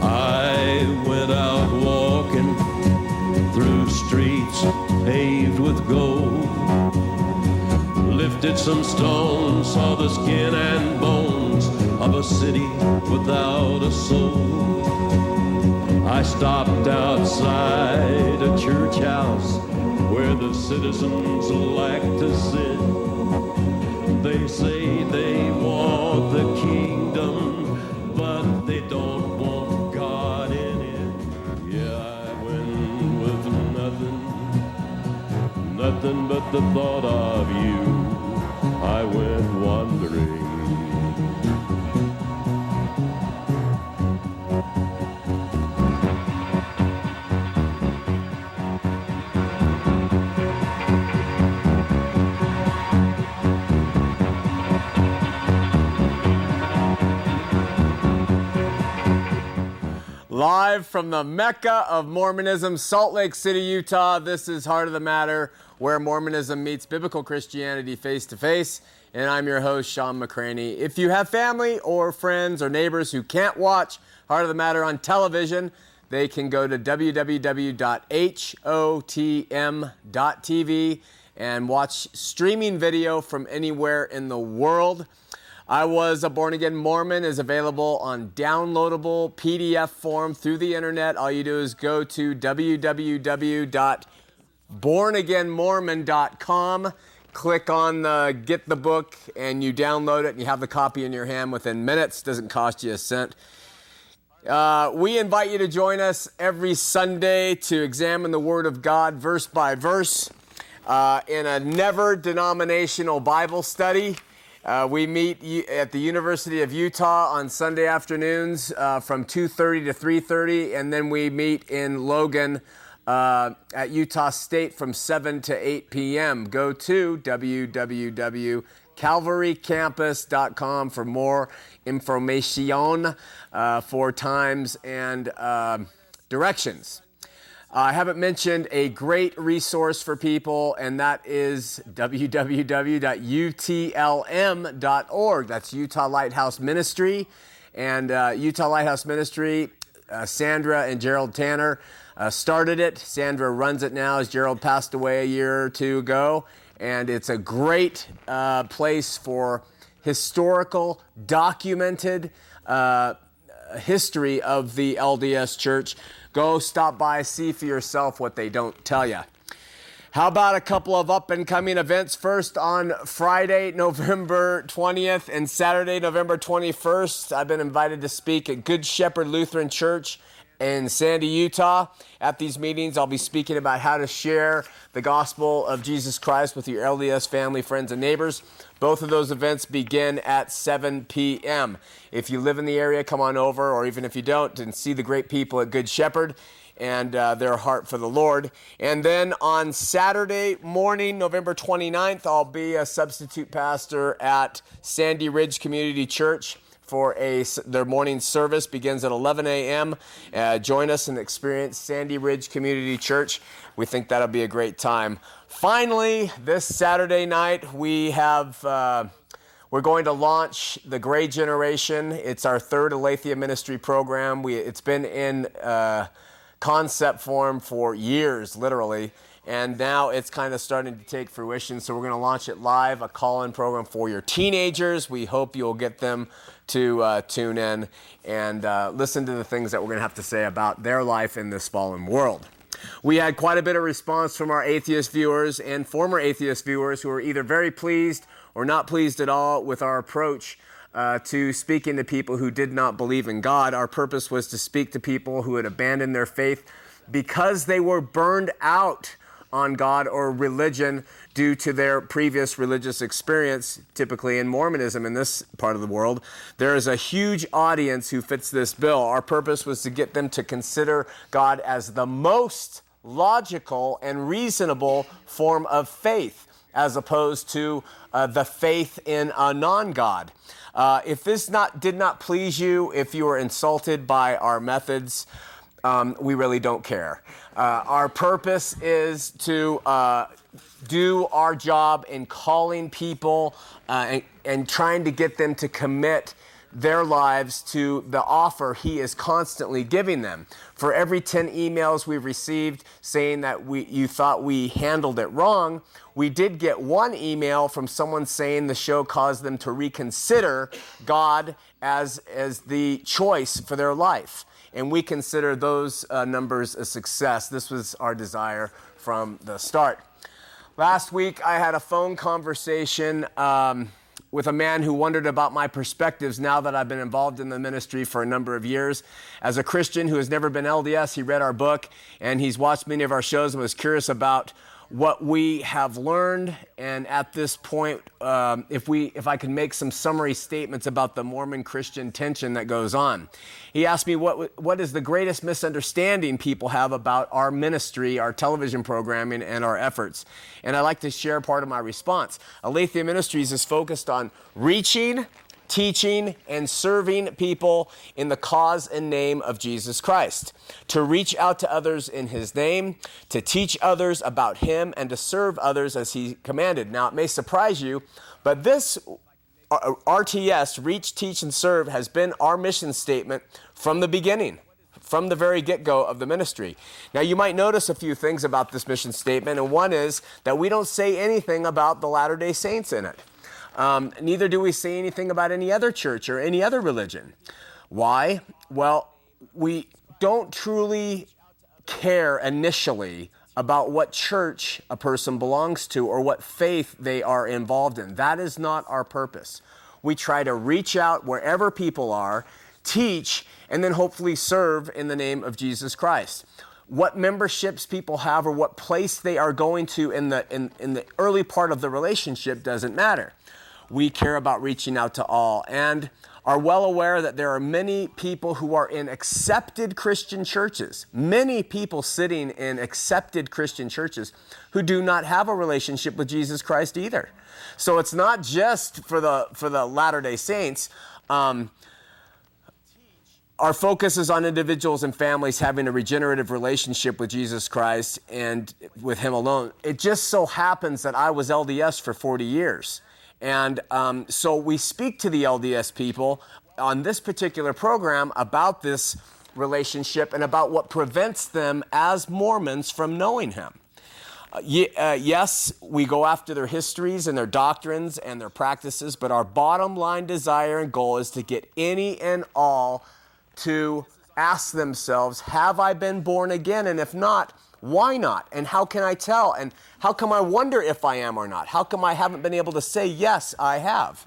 I went out walking through streets paved with gold. Lifted some stones, saw the skin and bones of a city without a soul. I stopped outside a church house where the citizens like to sit. They say they want the kingdom, but they don't want God in it. Yeah, I went with nothing, nothing but the thought of you. I went wandering. Live from the Mecca of Mormonism, Salt Lake City, Utah. This is Heart of the Matter, where Mormonism meets biblical Christianity face to face. And I'm your host, Shawn McCraney. If you have family or friends or neighbors who can't watch Heart of the Matter on television, they can go to www.hotm.tv and watch streaming video from anywhere in the world. I Was a Born Again Mormon is available on downloadable PDF form through the internet. All you do is go to www.bornagainmormon.com, click on the Get the Book, and you download it, and you have the copy in your hand within minutes. Doesn't cost you a cent. Uh, we invite you to join us every Sunday to examine the Word of God verse by verse uh, in a never denominational Bible study. Uh, we meet at the University of Utah on Sunday afternoons uh, from 2:30 to 3:30, and then we meet in Logan uh, at Utah State from 7 to 8 p.m. Go to www.calvarycampus.com for more information uh, for times and um directions. I haven't mentioned a great resource for people, and that is www.utlm.org. That's Utah Lighthouse Ministry. And uh, Utah Lighthouse Ministry, uh, Sandra and Gerald Tanner uh, started it. Sandra runs it now as Gerald passed away a year or two ago. And it's a great uh, place for historical, documented uh, history of the LDS Church. Go stop by, see for yourself what they don't tell you. How about a couple of up and coming events? First, on Friday, November 20th, and Saturday, November 21st, I've been invited to speak at Good Shepherd Lutheran Church in Sandy, Utah. At these meetings, I'll be speaking about how to share the gospel of Jesus Christ with your LDS family, friends, and neighbors. Both of those events begin at 7 p.m. If you live in the area, come on over, or even if you don't, and see the great people at Good Shepherd and uh, their heart for the Lord. And then on Saturday morning, November 29th, I'll be a substitute pastor at Sandy Ridge Community Church for a their morning service begins at 11 a.m. Uh, join us and experience Sandy Ridge Community Church. We think that'll be a great time. Finally, this Saturday night we have. Uh, we're going to launch the Gray Generation. It's our third Aletheia Ministry program. We, it's been in uh, concept form for years, literally, and now it's kind of starting to take fruition. So we're going to launch it live, a call-in program for your teenagers. We hope you'll get them to uh, tune in and uh, listen to the things that we're going to have to say about their life in this fallen world. We had quite a bit of response from our atheist viewers and former atheist viewers who were either very pleased or not pleased at all with our approach uh, to speaking to people who did not believe in God. Our purpose was to speak to people who had abandoned their faith because they were burned out on God or religion due to their previous religious experience, typically in Mormonism in this part of the world. There is a huge audience who fits this bill. Our purpose was to get them to consider God as the most logical and reasonable form of faith as opposed to uh, the faith in a non God. Uh, if this not, did not please you, if you were insulted by our methods, um, we really don't care. Uh, our purpose is to uh, do our job in calling people uh, and, and trying to get them to commit their lives to the offer he is constantly giving them. For every 10 emails we've received saying that we, you thought we handled it wrong, we did get one email from someone saying the show caused them to reconsider God as, as the choice for their life. And we consider those uh, numbers a success. This was our desire from the start. Last week, I had a phone conversation. Um, with a man who wondered about my perspectives now that I've been involved in the ministry for a number of years. As a Christian who has never been LDS, he read our book and he's watched many of our shows and was curious about what we have learned, and at this point, um, if we, if I can make some summary statements about the Mormon Christian tension that goes on. He asked me what what is the greatest misunderstanding people have about our ministry, our television programming, and our efforts, and I'd like to share part of my response. Aletheia Ministries is focused on reaching teaching and serving people in the cause and name of Jesus Christ, to reach out to others in his name, to teach others about him, and to serve others as he commanded. Now, it may surprise you, but this uh, RTS, Reach, Teach, and Serve, has been our mission statement from the beginning from the very get go of the ministry. Now, you might notice a few things about this mission statement, and one is that we don't say anything about the Latter day Saints in it. Um, neither do we say anything about any other church or any other religion. Why? Well, we don't truly care initially about what church a person belongs to or what faith they are involved in. That is not our purpose. We try to reach out wherever people are, teach, and then hopefully serve in the name of Jesus Christ. What memberships people have or what place they are going to in the, in, in the early part of the relationship doesn't matter we care about reaching out to all and are well aware that there are many people who are in accepted Christian churches, many people sitting in accepted Christian churches who do not have a relationship with Jesus Christ either. So it's not just for the, for the Latter day Saints. Um, our focus is on individuals and families having a regenerative relationship with Jesus Christ and with Him alone. It just so happens that I was LDS for 40 years. And um, so we speak to the LDS people on this particular program about this relationship and about what prevents them as Mormons from knowing Him. Uh, uh, yes, we go after their histories and their doctrines and their practices, but our bottom line desire and goal is to get any and all to ask themselves, Have I been born again? And if not, why not? And how can I tell? And how come I wonder if I am or not? How come I haven't been able to say, yes, I have?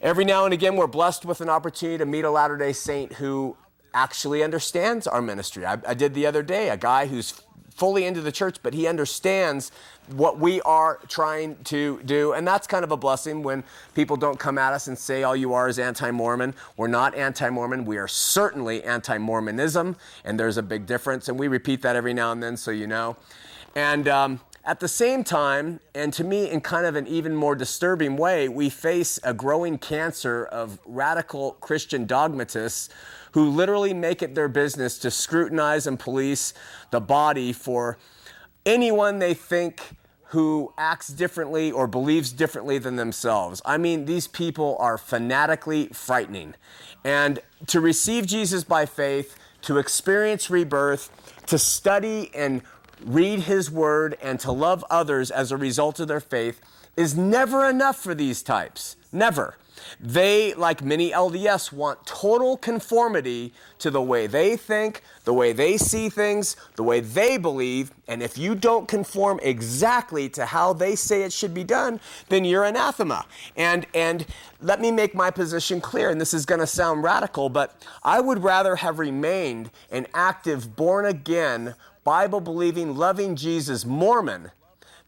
Every now and again, we're blessed with an opportunity to meet a Latter day Saint who actually understands our ministry. I, I did the other day, a guy who's fully into the church, but he understands what we are trying to do. And that's kind of a blessing when people don't come at us and say, all you are is anti Mormon. We're not anti Mormon. We are certainly anti Mormonism, and there's a big difference. And we repeat that every now and then so you know. And um, at the same time, and to me in kind of an even more disturbing way, we face a growing cancer of radical Christian dogmatists who literally make it their business to scrutinize and police the body for anyone they think who acts differently or believes differently than themselves. I mean, these people are fanatically frightening. And to receive Jesus by faith, to experience rebirth, to study and read his word, and to love others as a result of their faith is never enough for these types. Never. They, like many LDS, want total conformity to the way they think, the way they see things, the way they believe. And if you don't conform exactly to how they say it should be done, then you're anathema. And, and let me make my position clear, and this is going to sound radical, but I would rather have remained an active, born again, Bible believing, loving Jesus Mormon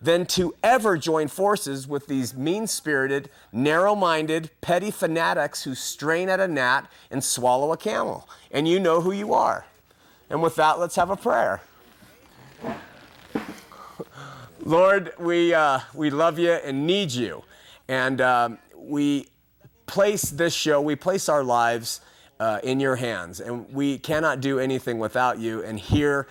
than to ever join forces with these mean spirited, narrow minded, petty fanatics who strain at a gnat and swallow a camel. And you know who you are. And with that, let's have a prayer. Lord, we, uh, we love you and need you. And um, we place this show, we place our lives uh, in your hands, and we cannot do anything without you. And hear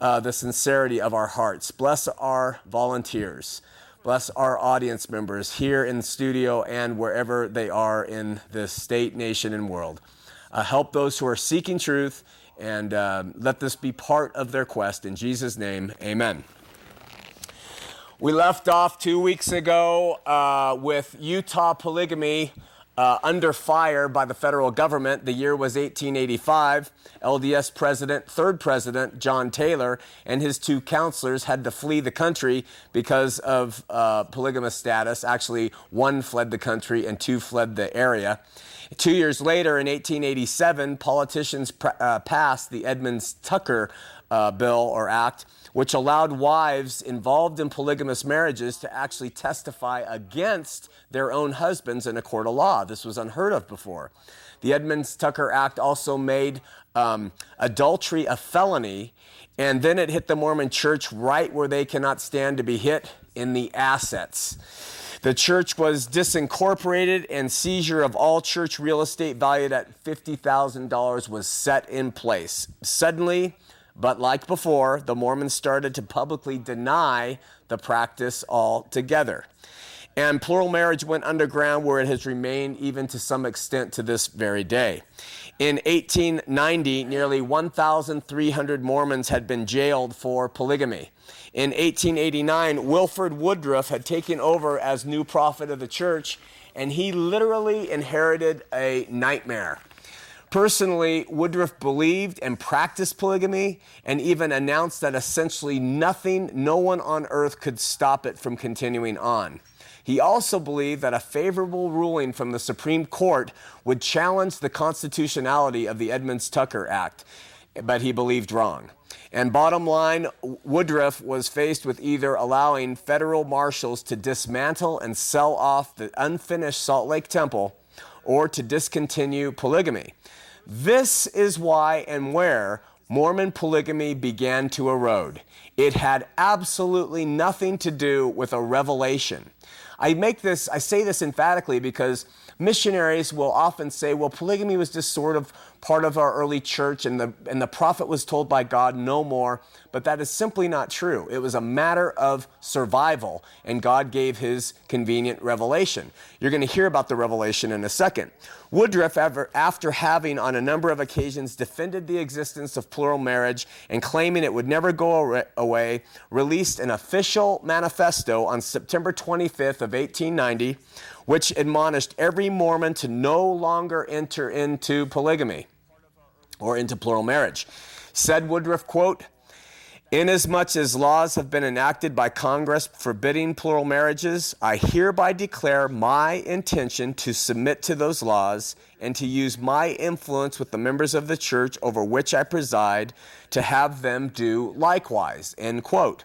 uh, the sincerity of our hearts. Bless our volunteers. Bless our audience members here in the studio and wherever they are in this state, nation, and world. Uh, help those who are seeking truth and uh, let this be part of their quest. In Jesus' name, amen. We left off two weeks ago uh, with Utah polygamy uh, under fire by the federal government. The year was 1885. LDS president, third president, John Taylor, and his two counselors had to flee the country because of uh, polygamous status. Actually, one fled the country and two fled the area. Two years later, in 1887, politicians pr- uh, passed the Edmunds Tucker uh, Bill or Act, which allowed wives involved in polygamous marriages to actually testify against their own husbands in a court of law. This was unheard of before. The Edmunds Tucker Act also made um, adultery a felony, and then it hit the Mormon church right where they cannot stand to be hit in the assets. The church was disincorporated, and seizure of all church real estate valued at $50,000 was set in place. Suddenly, but like before, the Mormons started to publicly deny the practice altogether. And plural marriage went underground where it has remained even to some extent to this very day. In 1890, nearly 1,300 Mormons had been jailed for polygamy. In 1889, Wilford Woodruff had taken over as new prophet of the church, and he literally inherited a nightmare. Personally, Woodruff believed and practiced polygamy and even announced that essentially nothing, no one on earth could stop it from continuing on. He also believed that a favorable ruling from the Supreme Court would challenge the constitutionality of the Edmunds Tucker Act, but he believed wrong. And bottom line, Woodruff was faced with either allowing federal marshals to dismantle and sell off the unfinished Salt Lake Temple or to discontinue polygamy. This is why and where Mormon polygamy began to erode. It had absolutely nothing to do with a revelation. I make this, I say this emphatically because missionaries will often say, well, polygamy was just sort of part of our early church and the, and the prophet was told by God no more. But that is simply not true. It was a matter of survival and God gave his convenient revelation. You're going to hear about the revelation in a second. Woodruff, after having on a number of occasions defended the existence of plural marriage and claiming it would never go away, released an official manifesto on September 25th of 1890 which admonished every Mormon to no longer enter into polygamy or into plural marriage. Said Woodruff, quote, Inasmuch as laws have been enacted by Congress forbidding plural marriages, I hereby declare my intention to submit to those laws and to use my influence with the members of the church over which I preside to have them do likewise. End quote.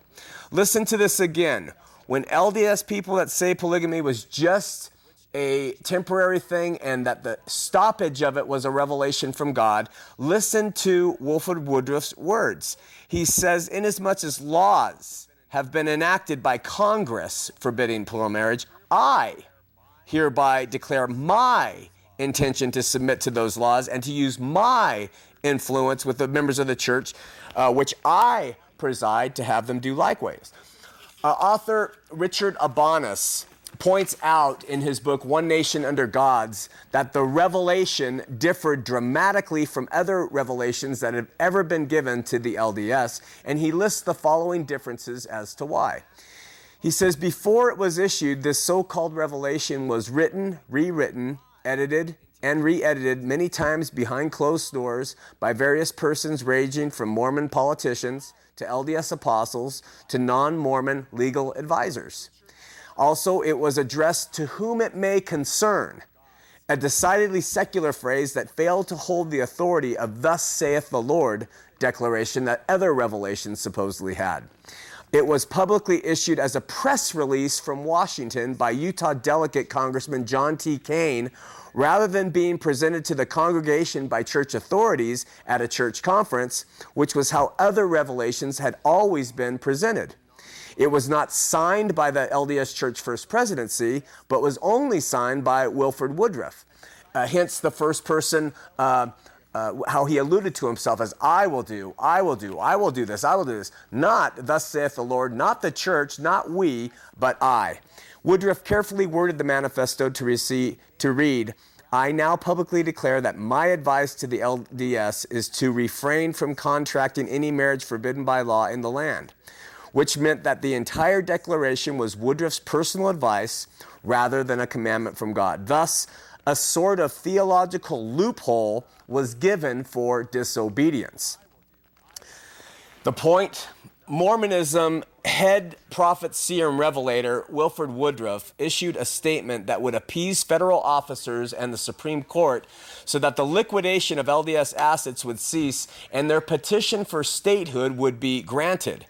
Listen to this again. When LDS people that say polygamy was just a temporary thing and that the stoppage of it was a revelation from God, listen to Wilford Woodruff's words. He says, Inasmuch as laws have been enacted by Congress forbidding plural marriage, I hereby declare my intention to submit to those laws and to use my influence with the members of the church, uh, which I preside, to have them do likewise. Uh, author Richard Abanes points out in his book, One Nation Under Gods, that the revelation differed dramatically from other revelations that have ever been given to the LDS, and he lists the following differences as to why. He says, Before it was issued, this so called revelation was written, rewritten, edited, and re edited many times behind closed doors by various persons ranging from Mormon politicians to LDS apostles to non Mormon legal advisors. Also, it was addressed to whom it may concern, a decidedly secular phrase that failed to hold the authority of Thus saith the Lord declaration that other revelations supposedly had. It was publicly issued as a press release from Washington by Utah delegate Congressman John T. Caine rather than being presented to the congregation by church authorities at a church conference, which was how other revelations had always been presented. It was not signed by the LDS Church First Presidency, but was only signed by Wilford Woodruff. uh, hence the first person. Uh, uh, how he alluded to himself as I will do, I will do, I will do this, I will do this. Not, thus saith the Lord, not the church, not we, but I. Woodruff carefully worded the manifesto to, receive, to read, I now publicly declare that my advice to the LDS is to refrain from contracting any marriage forbidden by law in the land, which meant that the entire declaration was Woodruff's personal advice rather than a commandment from God. Thus, a sort of theological loophole was given for disobedience. The point Mormonism head prophet, seer, and revelator Wilford Woodruff issued a statement that would appease federal officers and the Supreme Court so that the liquidation of LDS assets would cease and their petition for statehood would be granted.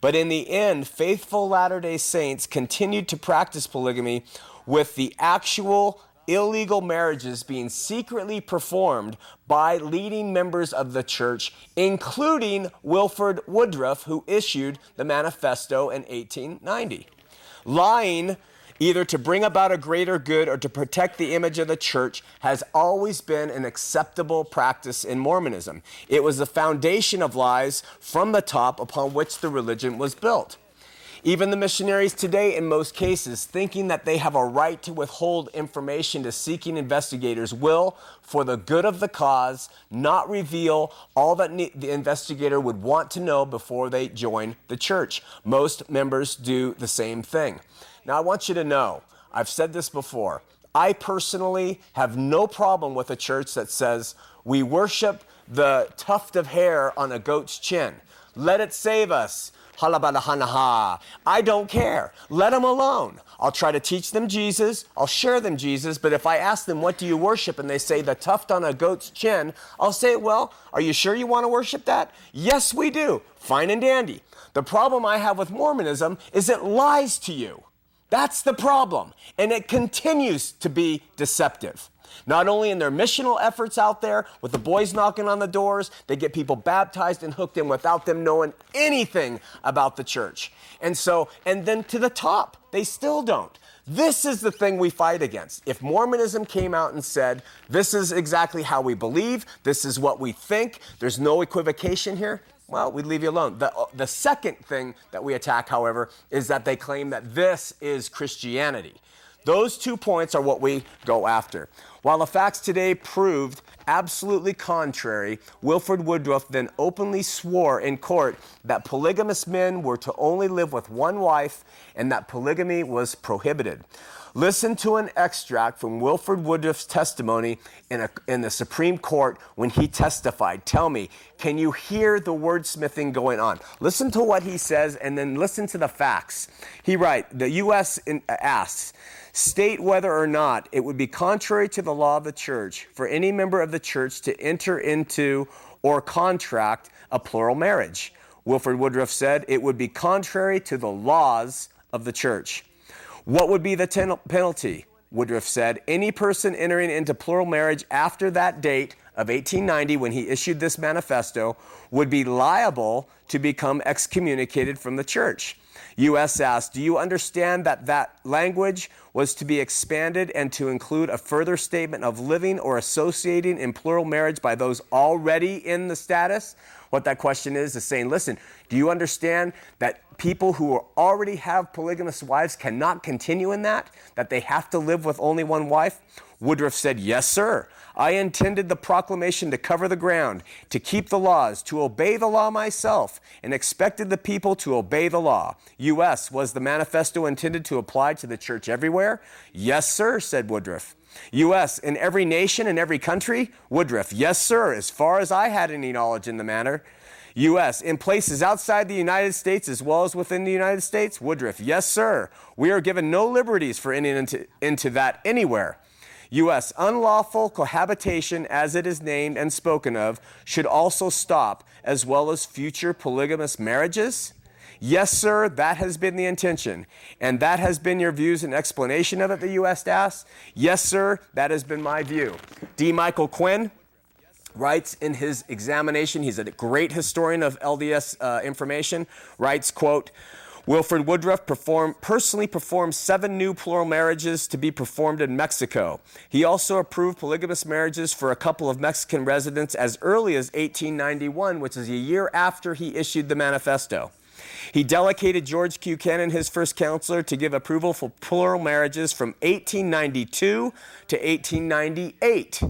But in the end, faithful Latter day Saints continued to practice polygamy with the actual illegal marriages being secretly performed by leading members of the church, including Wilford Woodruff, who issued the manifesto in 1890. Lying either to bring about a greater good or to protect the image of the church, has always been an acceptable practice in Mormonism. It was the foundation of lies from the top upon which the religion was built. Even the missionaries today, in most cases, thinking that they have a right to withhold information to seeking investigators, will, for the good of the cause, not reveal all that the investigator would want to know before they join the church. Most members do the same thing. Now, I want you to know, I've said this before. I personally have no problem with a church that says we worship the tuft of hair on a goat's chin. Let it save us. Halabadahanaha. I don't care. Let them alone. I'll try to teach them Jesus. I'll share them Jesus. But if I ask them, what do you worship? And they say, the tuft on a goat's chin, I'll say, well, are you sure you want to worship that? Yes, we do. Fine and dandy. The problem I have with Mormonism is it lies to you. That's the problem. And it continues to be deceptive. Not only in their missional efforts out there, with the boys knocking on the doors, they get people baptized and hooked in without them knowing anything about the church. And so, and then to the top, they still don't. This is the thing we fight against. If Mormonism came out and said, this is exactly how we believe, this is what we think, there's no equivocation here, well, we'd leave you alone. The, uh, the second thing that we attack, however, is that they claim that this is Christianity. Those two points are what we go after. While the facts today proved absolutely contrary, Wilford Woodruff then openly swore in court that polygamous men were to only live with one wife and that polygamy was prohibited. Listen to an extract from Wilford Woodruff's testimony in, a, in, the Supreme Court when he testified. Tell me, can you hear the wordsmithing going on? Listen to what he says and then listen to the facts. He writes, the U.S. In, asks, state whether or not it would be contrary to the law of the church for any member of the church to enter into or contract a plural marriage. Wilford Woodruff said it would be contrary to the laws of the church. What would be the ten- penalty? Woodruff said any person entering into plural marriage after that date of 1890 when he issued this manifesto would be liable to become excommunicated from the church. U.S. asked, Do you understand that that language was to be expanded and to include a further statement of living or associating in plural marriage by those already in the status? What that question is is saying, listen, do you understand that people who already have polygamous wives cannot continue in that? That they have to live with only one wife? Woodruff said, Yes, sir. I intended the proclamation to cover the ground, to keep the laws, to obey the law myself, and expected the people to obey the law. U.S. Was the manifesto intended to apply to the church everywhere? Yes, sir, said Woodruff. U.S. In every nation and every country? Woodruff. Yes, sir, as far as I had any knowledge in the matter. U.S. In places outside the United States as well as within the United States? Woodruff. Yes, sir. We are given no liberties for entering into, into that anywhere. U.S. unlawful cohabitation, as it is named and spoken of, should also stop, as well as future polygamous marriages? Yes, sir, that has been the intention. And that has been your views and explanation of it, the U.S. asks? Yes, sir, that has been my view. D. Michael Quinn writes in his examination, he's a great historian of LDS uh, information, writes, quote, Wilford Woodruff performed, personally performed seven new plural marriages to be performed in Mexico. He also approved polygamous marriages for a couple of Mexican residents as early as 1891, which is a year after he issued the manifesto. He delegated George Q. Cannon, his first counselor, to give approval for plural marriages from 1892 to 1898.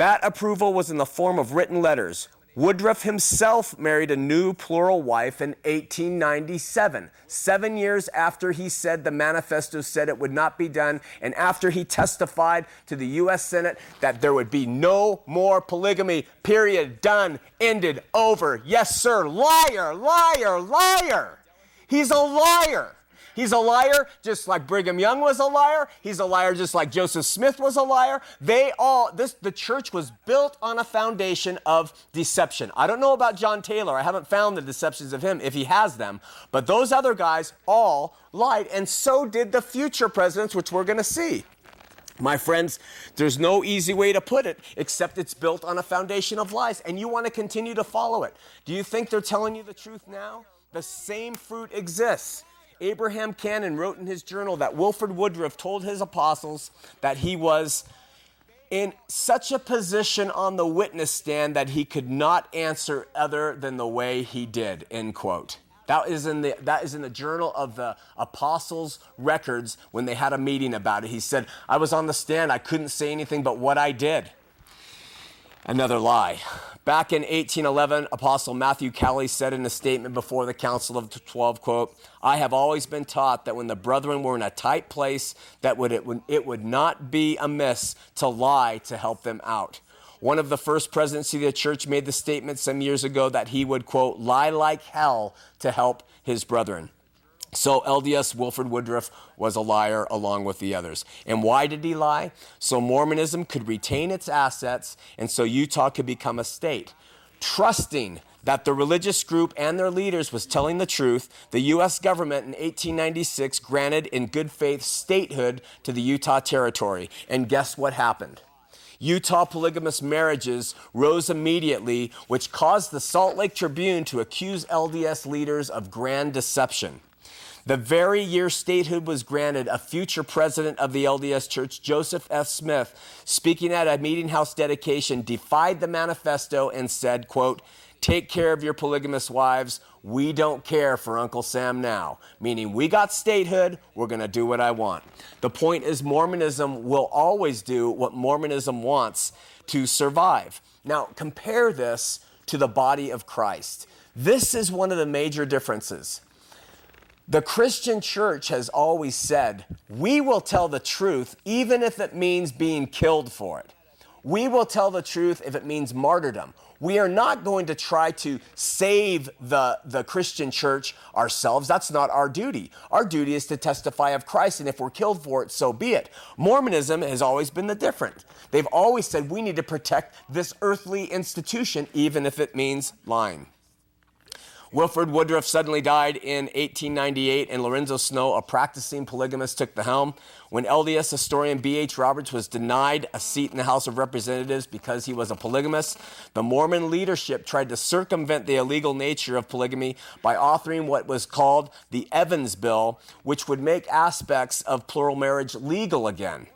That approval was in the form of written letters. Woodruff himself married a new plural wife in 1897, seven years after he said the manifesto said it would not be done, and after he testified to the U.S. Senate that there would be no more polygamy, period, done, ended, over. Yes, sir, liar, liar, liar. He's a liar. He's a liar just like Brigham Young was a liar. He's a liar just like Joseph Smith was a liar. They all this the church was built on a foundation of deception. I don't know about John Taylor. I haven't found the deceptions of him if he has them, but those other guys all lied and so did the future presidents which we're going to see. My friends, there's no easy way to put it except it's built on a foundation of lies, and you want to continue to follow it. Do you think they're telling you the truth now? The same fruit exists. Abraham Cannon wrote in his journal that Wilford Woodruff told his apostles that he was in such a position on the witness stand that he could not answer other than the way he did, end quote. That is, in the, that is in the journal of the apostles' records when they had a meeting about it. He said, I was on the stand, I couldn't say anything but what I did. Another lie. Back in 1811, Apostle Matthew Cowley said in a statement before the Council of the Twelve, quote, I have always been taught that when the brethren were in a tight place, that would, it, would, it would not be amiss to lie to help them out. One of the first presidents of the church made the statement some years ago that he would, quote, lie like hell to help his brethren. So LDS Wilford Woodruff was a liar along with the others. And why did he lie? So Mormonism could retain its assets and so Utah could become a state. Trusting that the religious group and their leaders was telling the truth, the U.S. government in 1896 granted in good faith statehood to the Utah Territory. And guess what happened? Utah polygamous marriages rose immediately, which caused the Salt Lake Tribune to accuse LDS leaders of grand deception. The very year statehood was granted, a future president of the LDS Church, Joseph F. Smith, speaking at a meeting house dedication, defied the manifesto and said, quote, Take care of your polygamous wives. We don't care for Uncle Sam now. Meaning, we got statehood, we're going to do what I want. The point is, Mormonism will always do what Mormonism wants to survive. Now, compare this to the body of Christ. This is one of the major differences. The Christian church has always said, we will tell the truth even if it means being killed for it. We will tell the truth if it means martyrdom. We are not going to try to save the, the Christian church ourselves. That's not our duty. Our duty is to testify of Christ, and if we're killed for it, so be it. Mormonism has always been the different. They've always said we need to protect this earthly institution, even if it means lying. Wilford Woodruff suddenly died in 1898, and Lorenzo Snow, a practicing polygamist, took the helm. When LDS historian B.H. Roberts was denied a seat in the House of Representatives because he was a polygamist, the Mormon leadership tried to circumvent the illegal nature of polygamy by authoring what was called the Evans Bill, which would make aspects of plural marriage legal again.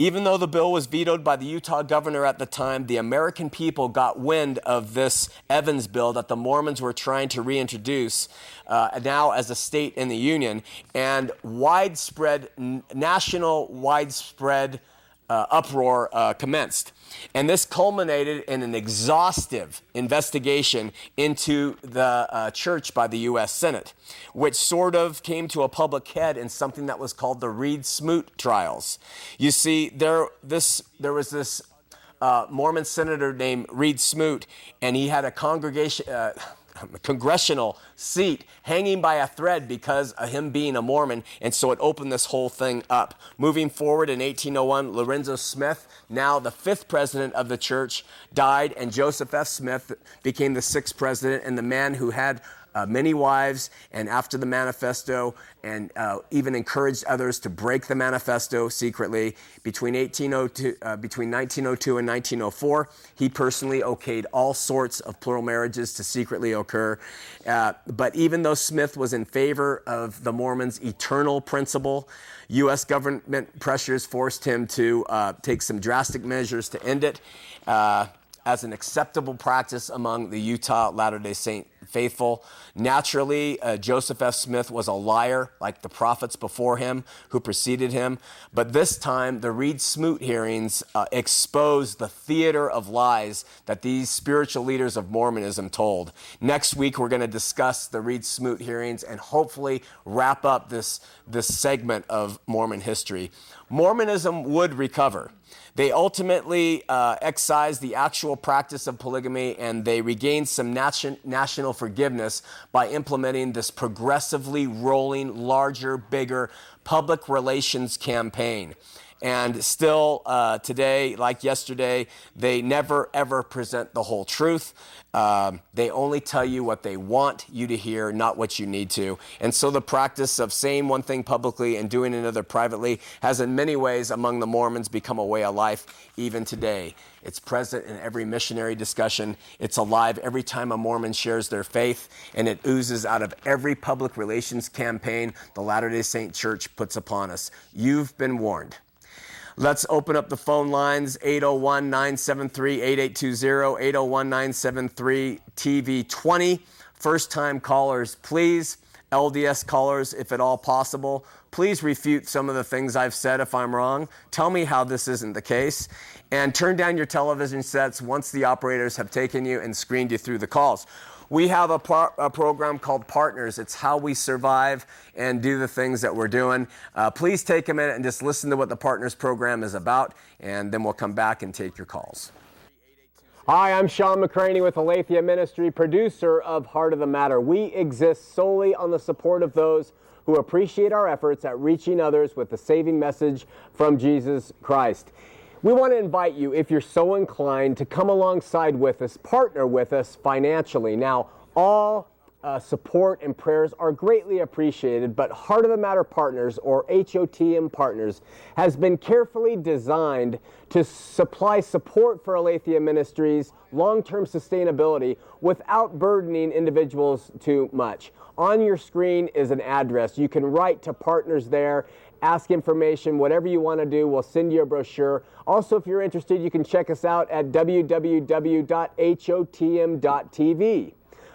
Even though the bill was vetoed by the Utah governor at the time, the American people got wind of this Evans bill that the Mormons were trying to reintroduce uh, now as a state in the Union, and widespread, national widespread uh, uproar uh, commenced. And this culminated in an exhaustive investigation into the uh, church by the U.S. Senate, which sort of came to a public head in something that was called the Reed Smoot trials. You see, there, this, there was this uh, Mormon senator named Reed Smoot, and he had a congregation uh, congressional seat hanging by a thread because of him being a Mormon, and so it opened this whole thing up. Moving forward in 1801, Lorenzo Smith, now the fifth president of the church, died, and Joseph F. Smith became the sixth president, and the man who had uh, many wives, and after the manifesto, and uh, even encouraged others to break the manifesto secretly. Between, 1802, uh, between 1902 and 1904, he personally okayed all sorts of plural marriages to secretly occur. Uh, but even though Smith was in favor of the Mormons' eternal principle, U.S. government pressures forced him to uh, take some drastic measures to end it. As an acceptable practice among the Utah Latter day Saint faithful. Naturally, uh, Joseph F. Smith was a liar, like the prophets before him who preceded him. But this time, the Reed Smoot hearings uh, exposed the theater of lies that these spiritual leaders of Mormonism told. Next week, we're going to discuss the Reed Smoot hearings and hopefully wrap up this, this segment of Mormon history. Mormonism would recover. They ultimately uh, excised the actual practice of polygamy and they regained some nation, national forgiveness by implementing this progressively rolling, larger, bigger public relations campaign. And still uh, today, like yesterday, they never ever present the whole truth. Um, they only tell you what they want you to hear, not what you need to. And so the practice of saying one thing publicly and doing another privately has, in many ways, among the Mormons, become a way of life even today. It's present in every missionary discussion. It's alive every time a Mormon shares their faith, and it oozes out of every public relations campaign the Latter day Saint Church puts upon us. You've been warned. Let's open up the phone lines 801 973 8820, 801 973 TV20. First time callers, please. LDS callers, if at all possible, please refute some of the things I've said if I'm wrong. Tell me how this isn't the case. And turn down your television sets once the operators have taken you and screened you through the calls. We have a, par- a, program called Partners. It's how we survive and do the things that we're doing. Uh, please take a minute and just listen to what the Partners program is about, and then we'll come back and take your calls. Hi, I'm Shawn McCraney with Aletheia Ministry, producer of Heart of the Matter. We exist solely on the support of those who appreciate our efforts at reaching others with the saving message from Jesus Christ. We want to invite you, if you're so inclined, to come alongside with us, partner with us financially. Now, all uh, support and prayers are greatly appreciated, but Heart of the Matter Partners, or HOTM Partners, has been carefully designed to supply support for Aletheia Ministries' long term sustainability without burdening individuals too much. On your screen is an address. You can write to partners there ask information, whatever you want to do. We'll send you a brochure. Also, if you're interested, you can check us out at www.hotm.tv.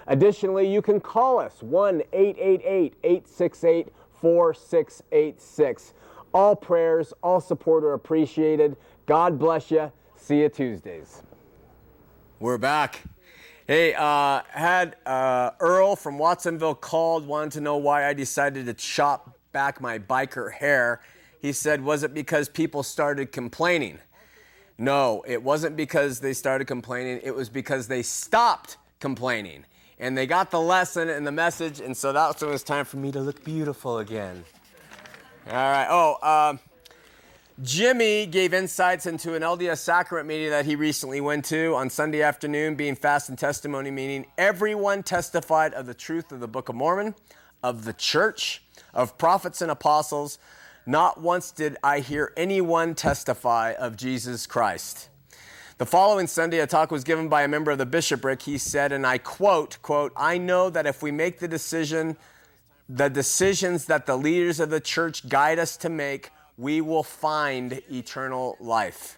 Additionally, you can call us 1 888 868 4686. All prayers, all support are appreciated. God bless you. See you Tuesdays. We're back. Hey, uh, had uh, Earl from Watsonville called, wanted to know why I decided to chop back my biker hair. He said, Was it because people started complaining? No, it wasn't because they started complaining. It was because they stopped complaining. And they got the lesson and the message, and so that's when it was time for me to look beautiful again. All right. Oh, uh, Jimmy gave insights into an LDS sacrament meeting that he recently went to on Sunday afternoon, being fast and testimony meeting. Everyone testified of the truth of the Book of Mormon, of the church, of prophets and apostles, not once did I hear anyone testify of Jesus Christ. The following Sunday, a talk was given by a member of the bishopric. He said, and I quote, quote, I know that if we make the decision, the decisions that the leaders of the church guide us to make, we will find eternal life.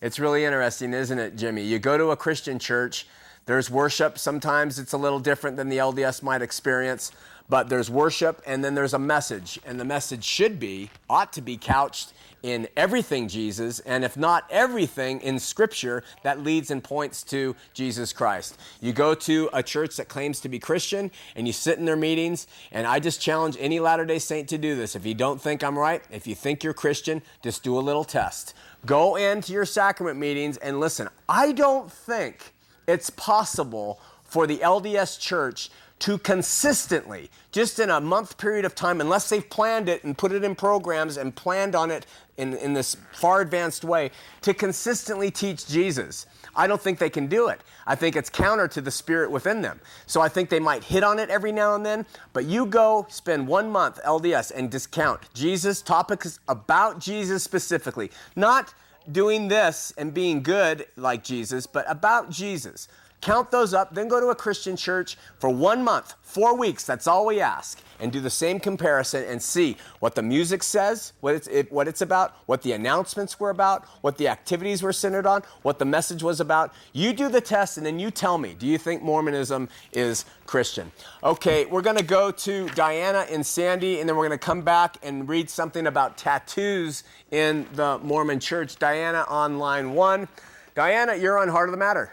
It's really interesting, isn't it, Jimmy? You go to a Christian church, there's worship. Sometimes it's a little different than the LDS might experience, but there's worship and then there's a message. And the message should be, ought to be couched in everything Jesus, and if not everything in Scripture that leads and points to Jesus Christ. You go to a church that claims to be Christian and you sit in their meetings, and I just challenge any Latter day Saint to do this. If you don't think I'm right, if you think you're Christian, just do a little test. Go into your sacrament meetings and listen. I don't think it's possible for the LDS church to consistently, just in a month period of time, unless they've planned it and put it in programs and planned on it in, in this far advanced way, to consistently teach Jesus. I don't think they can do it. I think it's counter to the spirit within them. So I think they might hit on it every now and then, but you go spend one month LDS and discount Jesus, topics about Jesus specifically, not doing this and being good like Jesus, but about Jesus. Count those up, then go to a Christian church for one month, four weeks, that's all we ask, and do the same comparison and see what the music says, what it's, it, what it's about, what the announcements were about, what the activities were centered on, what the message was about. You do the test, and then you tell me do you think Mormonism is Christian? Okay, we're to go to Diana and Sandy, and then we're to come back and read something about tattoos in the Mormon church. Diana on line one. Diana, you're on Heart of the Matter.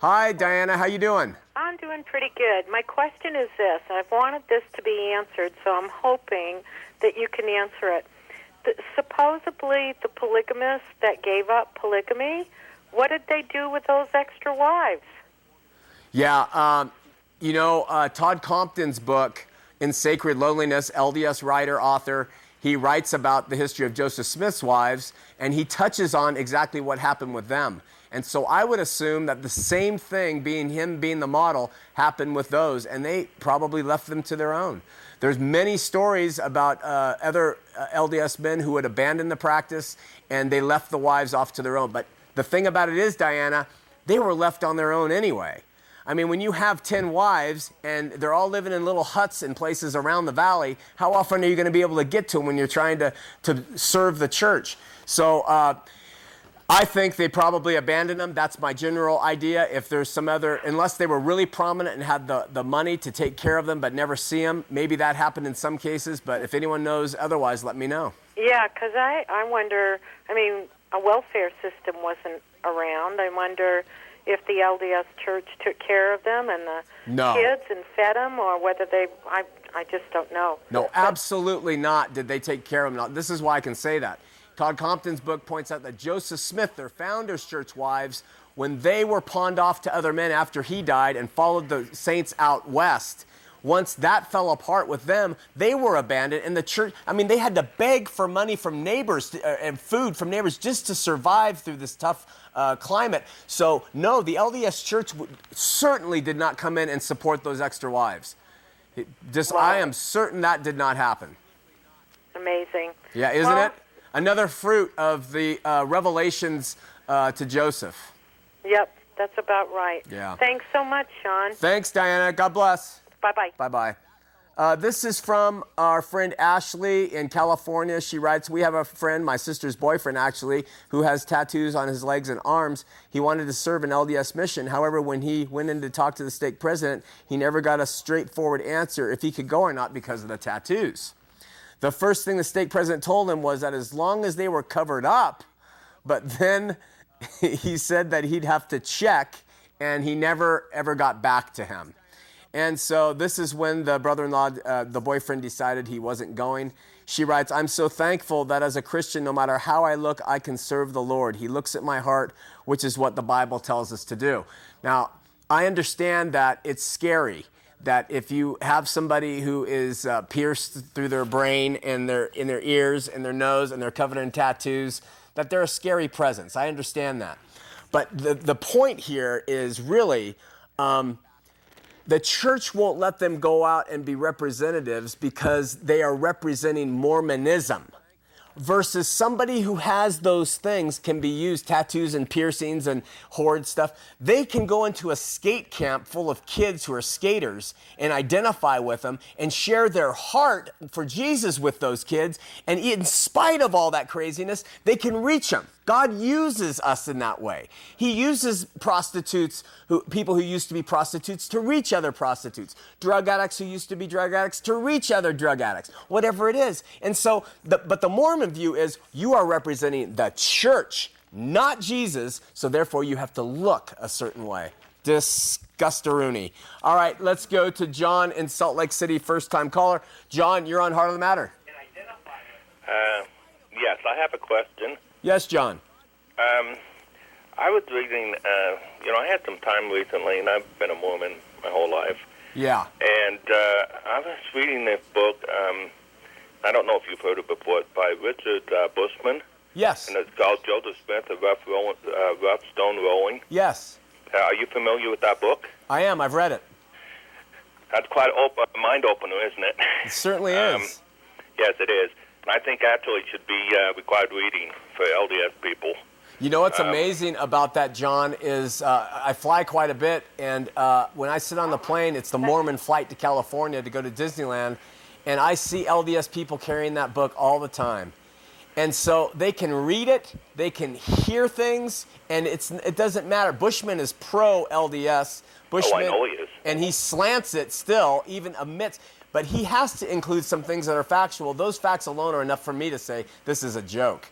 Hi, Diana. How you doing? I'm doing pretty good. My question is this. I've wanted this to be answered, so I'm hoping that you can answer it. The, supposedly, the polygamists that gave up polygamy, what did they do with those extra wives? Yeah, um, you know, uh, Todd Compton's book, In Sacred Loneliness, LDS writer, author, he writes about the history of Joseph Smith's wives, and he touches on exactly what happened with them. And so I would assume that the same thing, being him being the model, happened with those, and they probably left them to their own. There's many stories about uh, other uh, LDS men who had abandoned the practice and they left the wives off to their own. But the thing about it is, Diana, they were left on their own anyway. I mean, when you have 10 wives and they're all living in little huts in places around the valley, how often are you going to be able to get to them when you're trying to, to serve the church? So, uh, I think they probably abandoned them. That's my general idea. If there's some other, unless they were really prominent and had the, the money to take care of them but never see them, maybe that happened in some cases. But if anyone knows otherwise, let me know. Yeah, because I, I wonder, I mean, a welfare system wasn't around. I wonder if the LDS church took care of them and the No. kids and fed them or whether they, I, I just don't know. No, absolutely not did they take care of them. This is why I can say that. Todd Compton's book points out that Joseph Smith, their founders' church wives, when they were pawned off to other men after he died and followed the saints out west, once that fell apart with them, they were abandoned. And the church, I mean, they had to beg for money from neighbors to, uh, and food from neighbors just to survive through this tough uh, climate. So, no, the LDS church w- certainly did not come in and support those extra wives. It just, I am certain that did not happen. Amazing. Yeah, isn't Well, it? Another fruit of the uh, revelations uh, to Joseph. Yep, that's about right. Yeah. Thanks so much, Shawn. Thanks, Diana. God bless. Bye bye. Bye bye. Uh, this is from our friend Ashley in California. She writes We have a friend, my sister's boyfriend actually, who has tattoos on his legs and arms. He wanted to serve an LDS mission. However, when he went in to talk to the stake president, he never got a straightforward answer if he could go or not because of the tattoos. The first thing the stake president told him was that as long as they were covered up, but then he said that he'd have to check, and he never ever got back to him. And so this is when the brother-in-law, uh, the boyfriend, decided he wasn't going. She writes, "I'm so thankful that as a Christian, no matter how I look, I can serve the Lord. He looks at my heart, which is what the Bible tells us to do." Now, I understand that it's scary that if you have somebody who is uh, pierced through their brain and their in their ears and their nose and they're covered in tattoos, that they're a scary presence. I understand that, but the the point here is really. Um, the church won't let them go out and be representatives because they are representing Mormonism. Versus somebody who has those things can be used, tattoos and piercings and horde stuff. They can go into a skate camp full of kids who are skaters and identify with them and share their heart for Jesus with those kids. And in spite of all that craziness, they can reach them. God uses us in that way. He uses prostitutes, who, people who used to be prostitutes, to reach other prostitutes, drug addicts who used to be drug addicts, to reach other drug addicts, whatever it is. And so, the, but the Mormon view is you are representing the church, not Jesus, so therefore you have to look a certain way. Disgustaroony. All right, let's go to John in Salt Lake City, first time caller. John, you're on Heart of the Matter. Uh, yes, I have a question. Yes, John. Um, I was reading, uh, you know, I had some time recently, and I've been a Mormon my whole life. Yeah. And uh, I was reading this book. Um, I don't know if you've heard it before. It's by Richard uh, Bushman, Yes. and it's called Joseph Smith, a rough, roll, uh, rough stone rolling. Yes. Uh, are you familiar with that book? I am. I've read it. That's quite op- a mind opener, isn't it? It certainly Um, is. Yes, it is. I think actually it should be uh, required reading for LDS people. You know what's um, amazing about that, John, is uh, I fly quite a bit, and uh, when I sit on the plane, it's the Mormon flight to California to go to Disneyland, and I see LDS people carrying that book all the time. And so they can read it, they can hear things, and it's it doesn't matter. Bushman is pro LDS. Bushman, know he is. and he slants it still, even amidst. But he has to include some things that are factual. Those facts alone are enough for me to say this is a joke.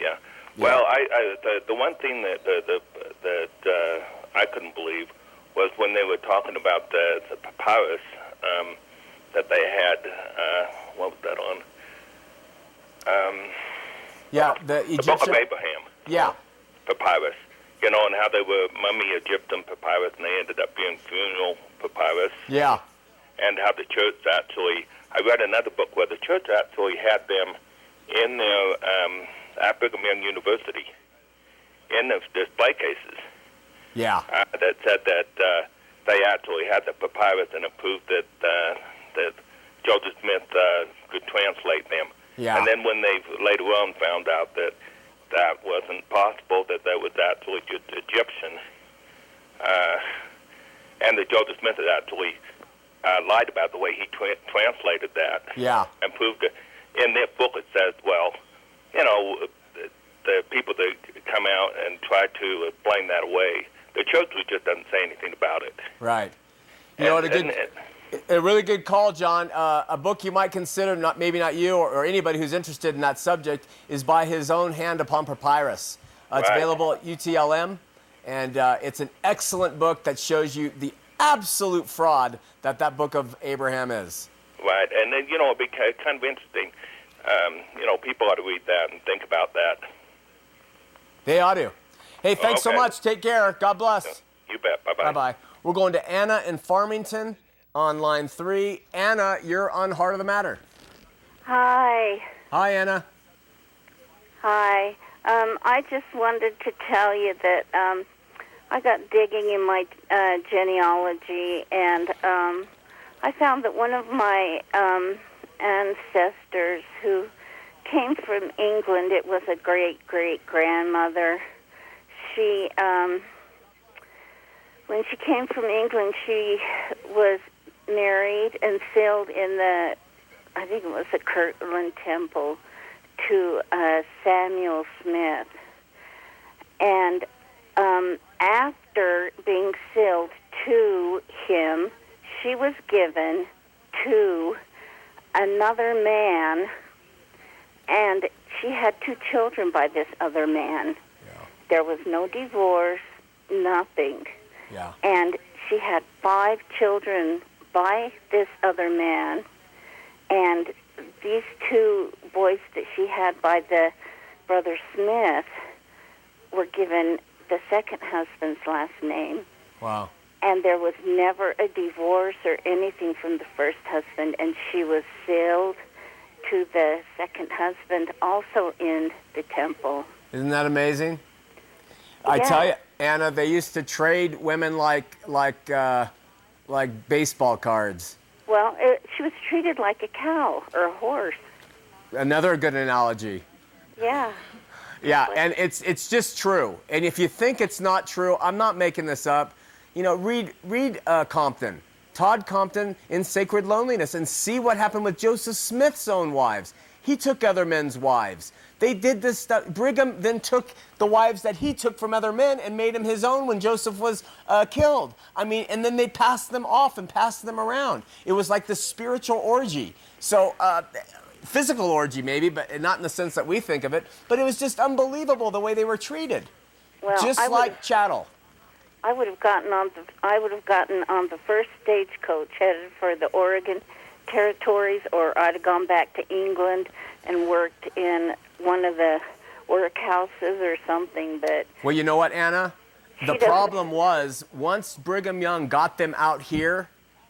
Yeah. Well, I, I the the one thing that the, the that uh, I couldn't believe was when they were talking about the, the papyrus um, that they had. Uh, what was that on? Um, Yeah, the the Book of Abraham Yeah, papyrus. You know, and how they were mummy Egyptian papyrus, and they ended up being funeral papyrus. yeah, and how the church actually. I read another book where the church actually had them in their um, at Brigham Young University in the display cases yeah, uh, that said that uh, they actually had the papyrus and it proved that uh, that Joseph Smith uh, could translate them. Yeah. And then when they later on found out that that wasn't possible, that that was actually just Egyptian, uh, and that Joseph Smith had actually uh, lied about the way he tra- translated that yeah, and proved it. In their book, it says, well, you know, the, the people that come out and try to blame that away, the church just doesn't say anything about it. right. You know what? A And- good, and- a really good call, John. Uh, a book you might consider, not maybe not you or, or anybody who's interested in that subject, is by his own hand upon papyrus. Uh, it's Right. available at UTLM, and uh, it's an excellent book that shows you the absolute fraud that that book of Abraham is. Right, and then you know it'd be kind of interesting. Um, you know, people ought to read that and think about that. They ought to. Hey, thanks so much. Take care. God bless. You bet. Bye bye. Bye bye. We're going to Anna in Farmington on line three. Anna, you're on Heart of the Matter. Hi. Hi, Anna. Hi. Um, I just wanted to tell you that um, I got digging in my uh, genealogy, and um, I found that one of my um, ancestors who came from England, it was a great great grandmother. She, um, when she came from England, she was married and sailed in the, I think it was the Kirtland Temple to uh, Samuel Smith. And um, after being sealed to him, she was given to another man, and she had two children by this other man. There was no divorce, nothing. Yeah. And she had five children by this other man, and these two boys that she had by the brother Smith were given the second husband's last name, Wow. and there was never a divorce or anything from the first husband, and she was sealed to the second husband also in the temple. Isn't that amazing? I tell you, Anna, they used to trade women like like uh, like baseball cards. Well, it, she was treated like a cow or a horse. Another good analogy. Yeah. Yeah, and it's it's just true. And if you think it's not true, I'm not making this up. You know, read read uh, Compton, Todd Compton in Sacred Loneliness, and see what happened with Joseph Smith's own wives. He took other men's wives. They did this stuff. Brigham then took the wives that he took from other men and made them his own when Joseph was uh, killed. I mean, and then they passed them off and passed them around. It was like this spiritual orgy. So. Uh, physical orgy maybe, but not in the sense that we think of it. But it was just unbelievable the way they were treated, Well, just I like chattel. I would have gotten on the I would have gotten on the first stagecoach headed for the Oregon territories, or I'd have gone back to England and worked in one of the workhouses or something. But Well, you know what, Anna? The problem was once Brigham Young got them out here,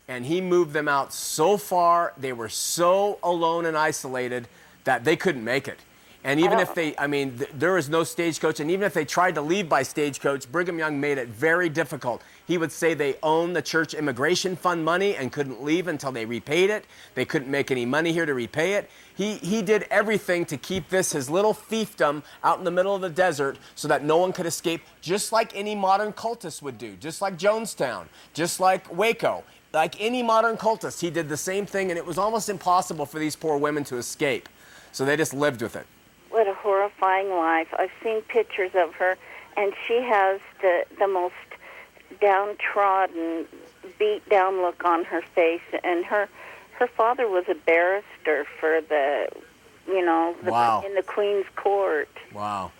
and he moved them out so far. They were so alone and isolated that they couldn't make it. And even if oh. they, I mean, th- there was no stagecoach, and even if they tried to leave by stagecoach, Brigham Young made it very difficult. He would say they owned the church immigration fund money and couldn't leave until they repaid it. They couldn't make any money here to repay it. He, he did everything to keep this, his little fiefdom, out in the middle of the desert so that no one could escape, just like any modern cultist would do, just like Jonestown, just like Waco. Like any modern cultist, he did the same thing, and it was almost impossible for these poor women to escape. So they just lived with it. What a horrifying life. I've seen pictures of her, and she has the the most downtrodden, beat down look on her face. And her her father was a barrister for the, you know, the, Wow. in the Queen's Court. Wow.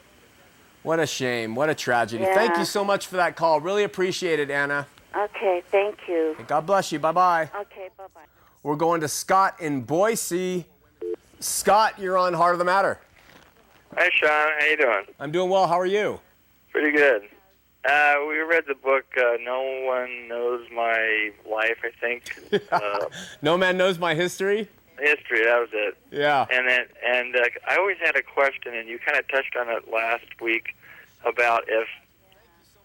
What a shame. What a tragedy. Thank you so much for that call. Really appreciate it, Anna. Okay, thank you. God bless you. Bye bye. Okay, bye bye. We're going to Scott in Boise. Scott, you're on Heart of the Matter. Hi, Shawn. How you doing? I'm doing well. How are you? Pretty good. Uh, we read the book uh, "No One Knows My Life." I think uh, No man knows my history. history. That was it. Yeah. And then, and uh, I always had a question, and you kind of touched on it last week about if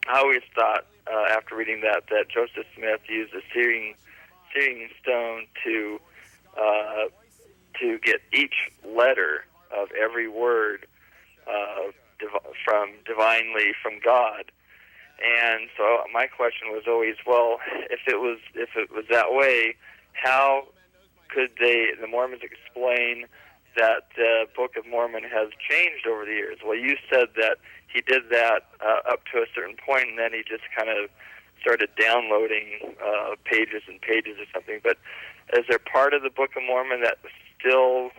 I always thought uh, after reading that that Joseph Smith used a searing, searing stone to uh, to get each letter of every word uh, div- from divinely from God. And so my question was always, well, if it was if it was that way, how could they the Mormons explain that the Book of Mormon has changed over the years? Well, you said that he did that uh, up to a certain point, and then he just kind of started downloading uh, pages and pages or something. But is there part of the Book of Mormon that still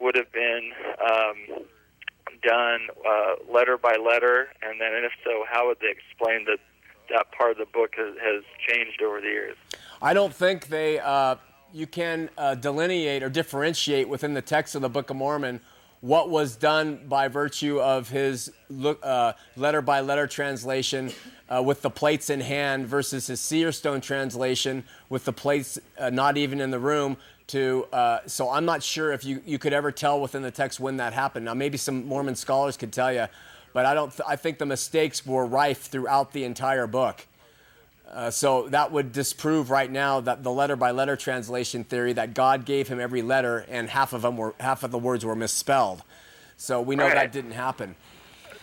would have been um, done uh, letter by letter? And then, and if so, how would they explain that that part of the book has, has changed over the years? I don't think they, uh, you can uh, delineate or differentiate within the text of the Book of Mormon what was done by virtue of his uh, letter by letter translation uh, with the plates in hand versus his seer stone translation with the plates uh, not even in the room. To uh, so I'm not sure if you, you could ever tell within the text when that happened. Now maybe some Mormon scholars could tell you, but I don't. Th- I think the mistakes were rife throughout the entire book. Uh, so that would disprove right now that the letter by letter translation theory that God gave him every letter and half of them were half of the words were misspelled. So we know that didn't happen.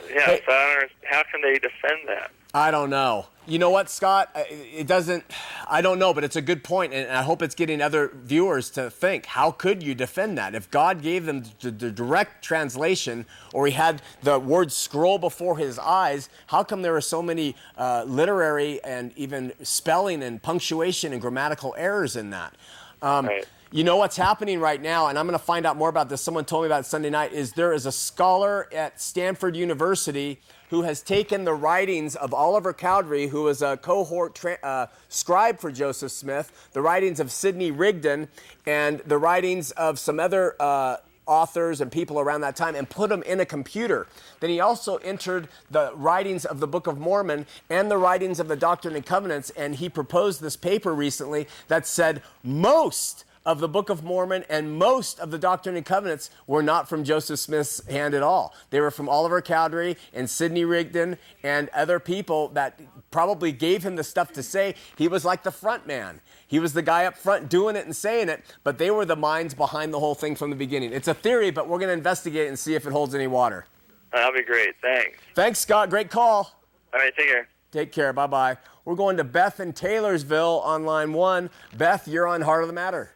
Yeah, Hey- so I don't how can they defend that? I don't know. You know what, Scott? It doesn't. I don't know, but it's a good point, and I hope it's getting other viewers to think. How could you defend that if God gave them the, the direct translation, or He had the word scroll before His eyes? How come there are so many uh, literary and even spelling and punctuation and grammatical errors in that? Um, Right. You know what's happening right now, and I'm going to find out more about this. Someone told me about it Sunday night. Is there is a scholar at Stanford University who has taken the writings of Oliver Cowdery, who was a cohort tra- uh, scribe for Joseph Smith, the writings of Sidney Rigdon, and the writings of some other uh, authors and people around that time, and put them in a computer. Then he also entered the writings of the Book of Mormon and the writings of the Doctrine and Covenants, and he proposed this paper recently that said most of the Book of Mormon and most of the Doctrine and Covenants were not from Joseph Smith's hand at all. They were from Oliver Cowdery and Sidney Rigdon and other people that probably gave him the stuff to say. He was like the front man. He was the guy up front doing it and saying it, but they were the minds behind the whole thing from the beginning. It's a theory, but we're going to investigate and see if it holds any water. Uh, That'll be great. Thanks. Thanks, Scott. Great call. All right, take care. Take care. Bye bye. We're going to Beth in Taylorsville on line one. Beth, you're on Heart of the Matter.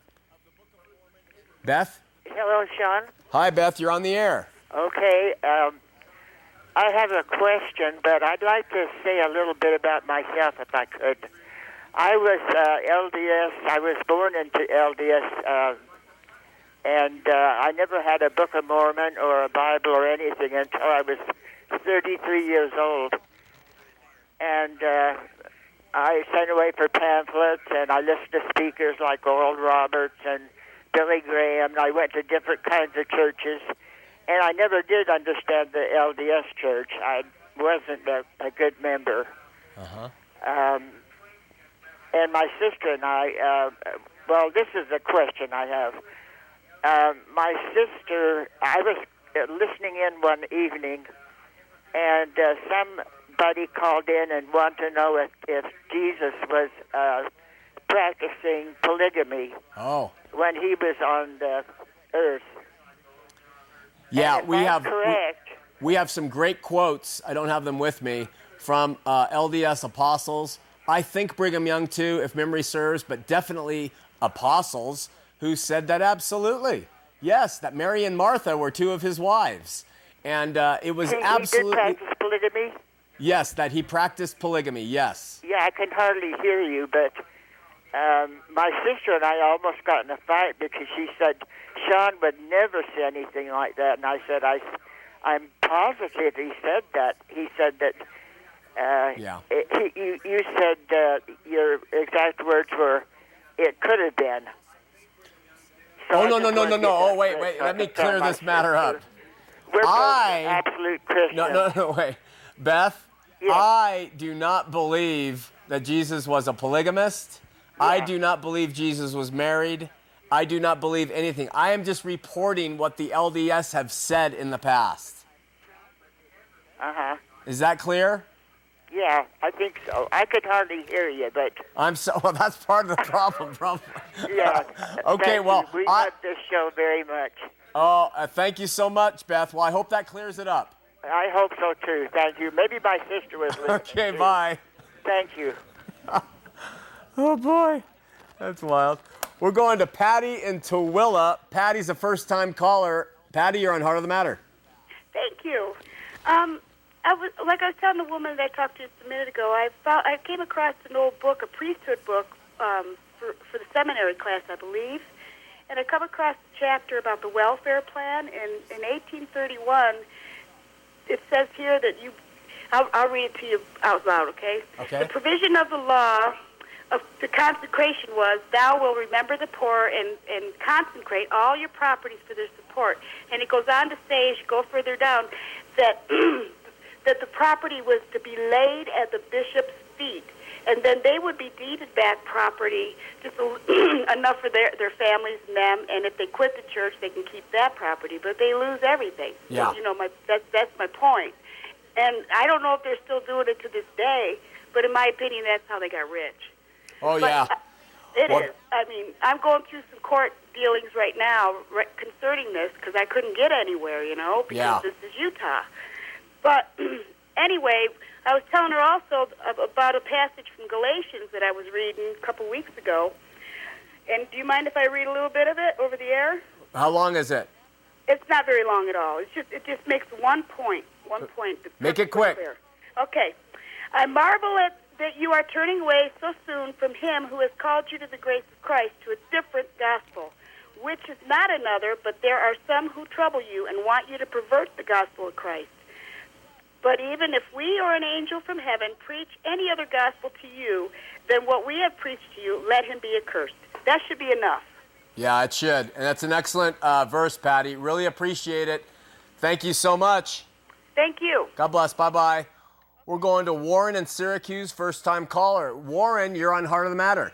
Beth? Hello, Shawn. Hi, Beth. You're on the air. Okay, um, I have a question, but I'd like to say a little bit about myself if I could. I was uh, LDS. I was born into LDS, uh, and uh, I never had a Book of Mormon or a Bible or anything until I was 33 years old. And uh, I sent away for pamphlets, and I listened to speakers like Oral Roberts and Billy Graham. And I went to different kinds of churches, and I never did understand the LDS church. I wasn't a, a good member. Uh Um, and my sister and I. Uh, well, this is a question I have. Um, my sister, I was uh, listening in one evening, and uh, somebody called in and wanted to know if, if Jesus was uh, practicing polygamy Oh, when he was on the earth. yeah, we have we, correct. we have some great quotes. I don't have them with me from uh, LDS apostles. I think Brigham Young too, if memory serves, but definitely apostles who said that absolutely. Yes, that Mary and Martha were two of his wives. And uh, it was He, he did absolutely. practice polygamy. Yes, that he practiced polygamy, yes. Yeah, I can hardly hear you, but um, my sister and I almost got in a fight because she said Shawn would never say anything like that, and I said I, I'm positive he said that. He said that. Uh, Yeah. It, he, you you said uh, your exact words were, "It could have been." So Oh, I no, no, no, no, no. Oh, wait, wait. Let me clear this matter up. We're I- absolute Christians. No, no, no, wait. Beth, Yes. I do not believe that Jesus was a polygamist. I do not believe Jesus was married. I do not believe anything. I am just reporting what the LDS have said in the past. Uh huh. Is that clear? Yeah, I think so. I could hardly hear you, but I'm so well, that's part of the problem, probably. yeah. Okay, Thank well, you. we I- love this show very much. Oh, uh, thank you so much, Beth. Well, I hope that clears it up. I hope so too. Thank you. Maybe my sister was listening. Okay, too. bye. Thank you. Oh boy, that's wild. We're going to Patty in Tooele. Patty's a first-time caller. Patty, you're on Heart of the Matter. Thank you. Um, I was like I was telling the woman that I talked to just a minute ago. I found I came across an old book, a priesthood book, um, for for the seminary class, I believe, and I come across a chapter about the welfare plan. In in 1831, it says here that you. I'll, I'll read it to you out loud, okay? Okay. The provision of the law of the consecration was, Thou will remember the poor and, and consecrate all your properties for their support. And it goes on to say, as you go further down, that that the property was to be laid at the bishop's feet. And then they would be deeded back property, just a- enough for their, their families and them. And if they quit the church, they can keep that property, but they lose everything. Yeah. You know, my that's that's my point. And I don't know if they're still doing it to this day, but in my opinion, that's how they got rich. Oh But, yeah. uh, It is. I mean, I'm going through some court dealings right now re- concerning this because I couldn't get anywhere, you know, because Yeah. this is Utah. But anyway, I was telling her also about a passage from Galatians that I was reading a couple weeks ago. And do you mind if I read a little bit of it over the air? How long is it? It's not very long at all. It's just it just makes one point. One point. Make it quick. clear. Okay. I marvel at that you are turning away so soon from him who has called you to the grace of Christ to a different gospel, which is not another, but there are some who trouble you and want you to pervert the gospel of Christ. But even if we or an angel from heaven preach any other gospel to you than what we have preached to you, let him be accursed. That should be enough. Yeah, it should. And that's an excellent uh, verse, Patty. Really appreciate it. Thank you so much. Thank you. God bless. Bye bye. We're going to Warren in Syracuse, first time caller. Warren, you're on Heart of the Matter.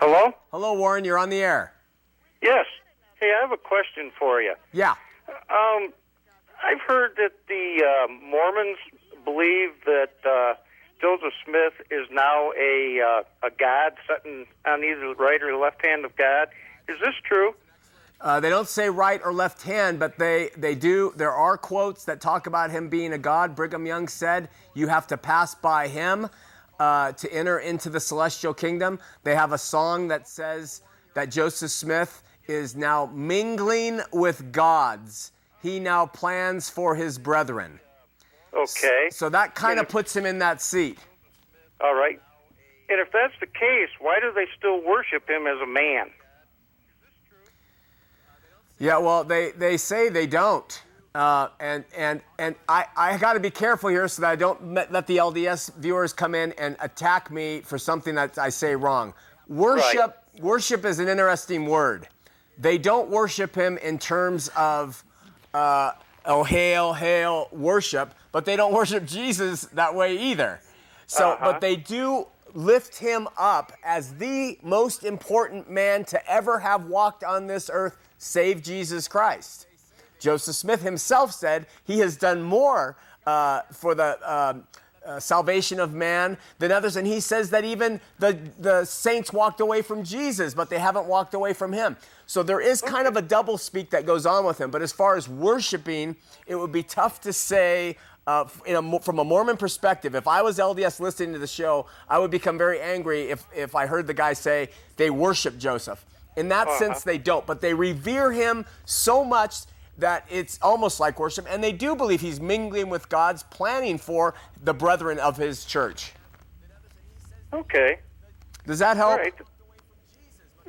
Hello? Hello, Warren. You're on the air. Yes. Hey, I have a question for you. Yeah. Um, I've heard that the uh, Mormons believe that uh, Joseph Smith is now a uh, a god sitting on either the right or the left hand of God. Is this true? Uh, they don't say right or left hand, but they, they do. There are quotes that talk about him being a god. Brigham Young said, You have to pass by him uh, to enter into the celestial kingdom. They have a song that says that Joseph Smith is now mingling with gods. He now plans for his brethren. Okay. So that kind of puts him in that seat. All right. And if that's the case, why do they still worship him as a man? Yeah, well, they, they say they don't. Uh, and and and I, I got to be careful here so that I don't let the LDS viewers come in and attack me for something that I say wrong. Worship worship is an interesting word. They don't worship him in terms of uh, oh hail hail worship, but they don't worship Jesus that way either. So, but they do lift him up as the most important man to ever have walked on this earth, save Jesus Christ. Joseph Smith himself said he has done more uh, for the uh, uh, salvation of man than others. And he says that even the, the saints walked away from Jesus, but they haven't walked away from him. So there is kind of a double speak that goes on with him. But as far as worshiping, it would be tough to say. Uh, a, from a Mormon perspective, if I was LDS listening to the show, I would become very angry if, if I heard the guy say they worship Joseph. In that uh-huh. sense, they don't, but they revere him so much that it's almost like worship, and they do believe he's mingling with God's planning for the brethren of his church. Okay. Does that help? Right.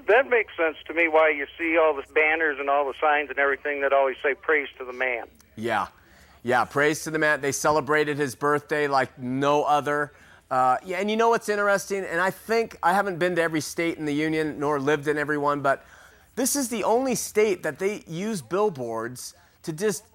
That makes sense to me why you see all the banners and all the signs and everything that always say praise to the man. Yeah. Yeah, praise to the man. They celebrated his birthday like no other. Uh, yeah, and you know what's interesting? And I think I haven't been to every state in the union nor lived in every one, but this is the only state that they use billboards to just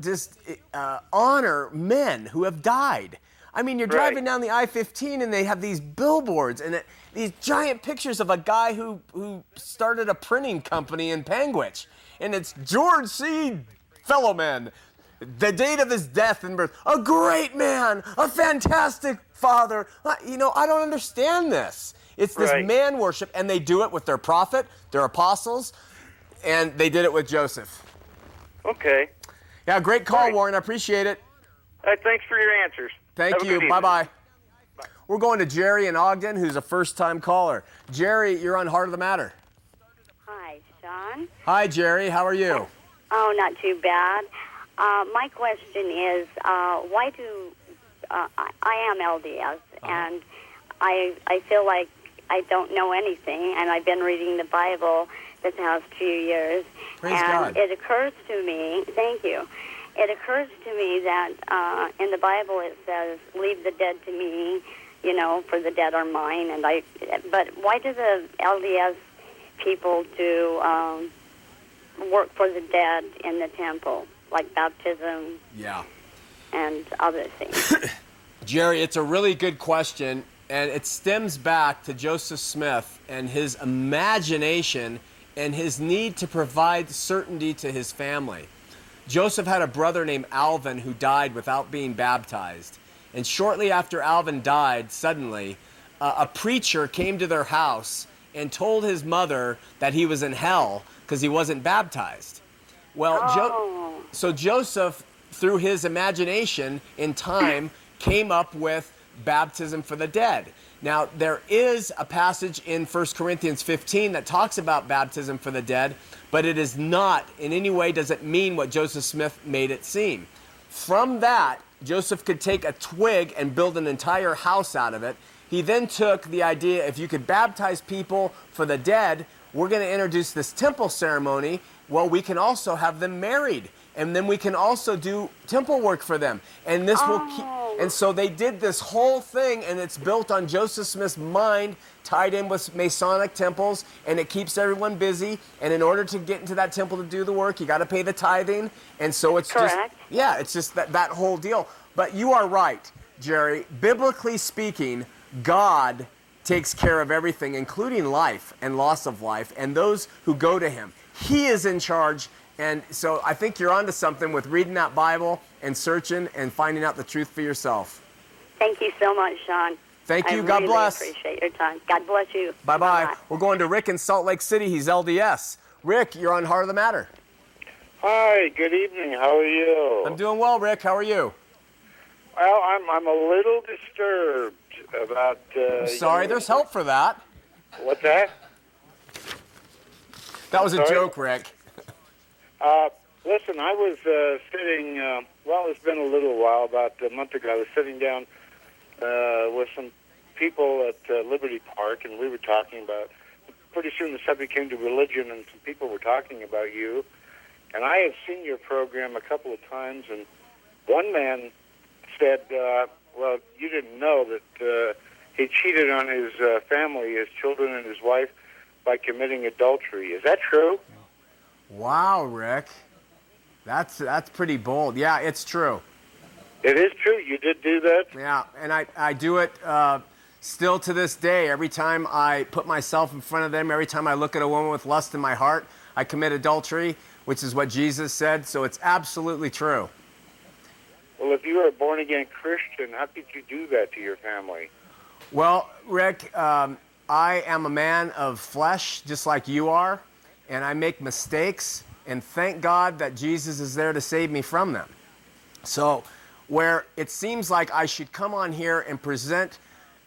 just uh, honor men who have died. I mean, you're driving right. down the I-15 and they have these billboards and it, these giant pictures of a guy who who started a printing company in Panguitch, and it's George C. Fellowman. The date of his death and birth. A great man, a fantastic father. You know, I don't understand this. It's this right. man worship, and they do it with their prophet, their apostles, and they did it with Joseph. Okay. Yeah, great call, right. Warren. I appreciate it. Hey, thanks for your answers. Thank Have you. Bye bye. We're going to Jerry in Ogden, who's a first time caller. Jerry, you're on Heart of the Matter. Hi, Shawn. Hi, Jerry. How are you? Oh, not too bad. Uh, my question is uh, why do uh, I, I am LDS uh-huh. and I I feel like I don't know anything, and I've been reading the Bible the past few years. Praise and God. it occurs to me, thank you. It occurs to me that uh, in the Bible it says, "Leave the dead to me," you know, for the dead are mine. And I, but why do the LDS people do um, work for the dead in the temple, like baptism? Yeah. And other things. Jerry, it's a really good question, and it stems back to Joseph Smith and his imagination and his need to provide certainty to his family. Joseph had a brother named Alvin who died without being baptized. And shortly after Alvin died, suddenly, uh, a preacher came to their house and told his mother that he was in hell because he wasn't baptized. Well, oh. jo- so Joseph, through his imagination in time, came up with baptism for the dead. Now, there is a passage in 1 Corinthians 15 that talks about baptism for the dead, but it is not, in any way, does it mean what Joseph Smith made it seem. From that, Joseph could take a twig and build an entire house out of it. He then took the idea if you could baptize people for the dead, we're going to introduce this temple ceremony. Well, we can also have them married and then we can also do temple work for them. And this oh. will keep. And so they did this whole thing, and it's built on Joseph Smith's mind, tied in with Masonic temples, and it keeps everyone busy. And in order to get into that temple to do the work, you got to pay the tithing. And so it's Correct. just yeah, it's just that that whole deal. But you are right, Jerry. Biblically speaking, God takes care of everything, including life and loss of life, and those who go to Him. He is in charge and so I think you're onto something with reading that Bible and searching and finding out the truth for yourself. Thank you so much, Shawn. Thank you. I God really bless. appreciate your time. God bless you. Bye bye. Bye-bye. We're going to Rick in Salt Lake City. He's LDS. Rick, you're on Heart of the Matter. Hi, good evening. How are you? I'm doing well, Rick. How are you? Well, I'm I'm a little disturbed about. Uh, I'm sorry, you know, there's help for that. What's that? That was a joke, Rick. Uh, listen, I was uh, sitting. Uh, well, it's been a little while. About a month ago, I was sitting down uh, with some people at uh, Liberty Park, and we were talking about. Pretty soon, the subject came to religion, and some people were talking about you. And I had seen your program a couple of times, and one man said, uh, "Well, you didn't know that uh, he cheated on his uh, family, his children, and his wife by committing adultery. Is that true?" Wow, Rick. That's that's pretty bold. Yeah, it's true. It is true. You did do that. Yeah, and I, I do it uh, Still to this day, every time I put myself in front of them, every time I look at a woman with lust in my heart, I commit adultery, which is what Jesus said. So it's absolutely true. Well, if you were a born again Christian, how could you do that to your family? Well, Rick, um, I am a man of flesh, just like you are, and I make mistakes, and thank God that Jesus is there to save me from them. So, where it seems like I should come on here and present